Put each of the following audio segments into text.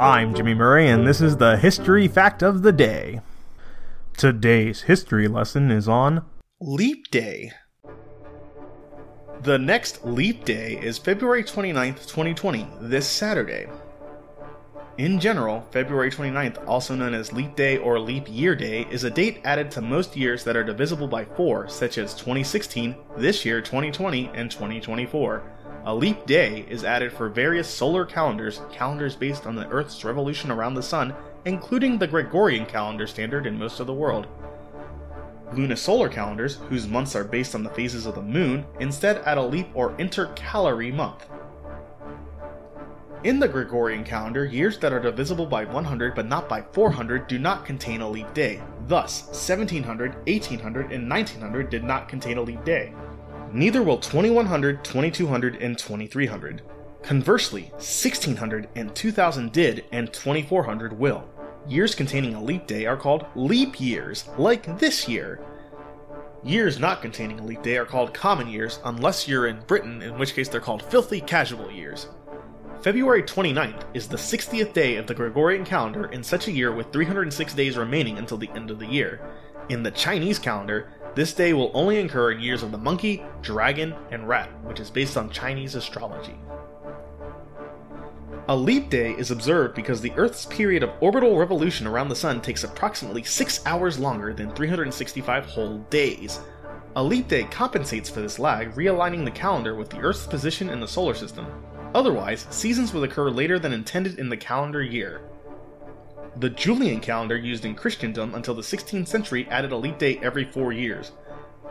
I'm Jimmy Murray, and this is the History Fact of the Day. Today's history lesson is on Leap Day. The next Leap Day is February 29th, 2020, this Saturday. In general, February 29th, also known as Leap Day or Leap Year Day, is a date added to most years that are divisible by 4, such as 2016, this year 2020, and 2024. A leap day is added for various solar calendars, calendars based on the Earth's revolution around the Sun, including the Gregorian calendar standard in most of the world. Lunisolar calendars, whose months are based on the phases of the moon, instead add a leap or intercalary month. In the Gregorian calendar, years that are divisible by 100 but not by 400 do not contain a leap day. Thus, 1700, 1800, and 1900 did not contain a leap day. Neither will 2100, 2200, and 2300. Conversely, 1600 and 2000 did, and 2400 will. Years containing a leap day are called leap years, like this year. Years not containing a leap day are called common years, unless you're in Britain, in which case they're called filthy casual years. February 29th is the 60th day of the Gregorian calendar in such a year with 306 days remaining until the end of the year. In the Chinese calendar, this day will only occur in years of the monkey, dragon, and rat, which is based on Chinese astrology. A leap day is observed because the Earth's period of orbital revolution around the Sun takes approximately 6 hours longer than 365 whole days. A leap day compensates for this lag, realigning the calendar with the Earth's position in the solar system. Otherwise, seasons would occur later than intended in the calendar year. The Julian calendar used in Christendom until the 16th century added a leap day every four years.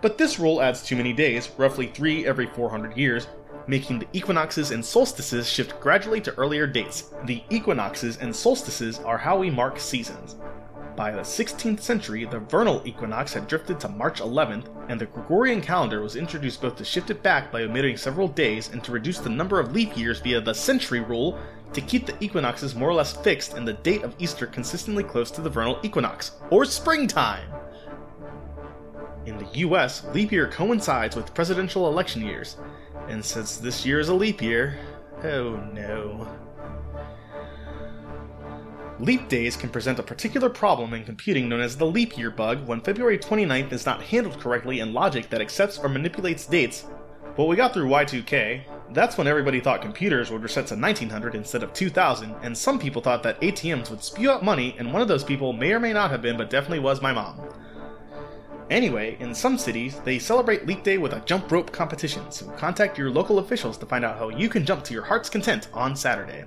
But this rule adds too many days, roughly three every 400 years, making the equinoxes and solstices shift gradually to earlier dates. The equinoxes and solstices are how we mark seasons. By the 16th century, the vernal equinox had drifted to March 11th, and the Gregorian calendar was introduced both to shift it back by omitting several days and to reduce the number of leap years via the century rule to keep the equinoxes more or less fixed and the date of Easter consistently close to the vernal equinox, or springtime. In the US, leap year coincides with presidential election years, and since this year is a leap year, oh no. Leap days can present a particular problem in computing known as the leap year bug when February 29th is not handled correctly in logic that accepts or manipulates dates. But we got through Y2K, that's when everybody thought computers would reset to 1900 instead of 2000, and some people thought that ATMs would spew out money, and one of those people may or may not have been, but definitely was my mom. Anyway, in some cities, they celebrate Leap Day with a jump rope competition, so contact your local officials to find out how you can jump to your heart's content on Saturday.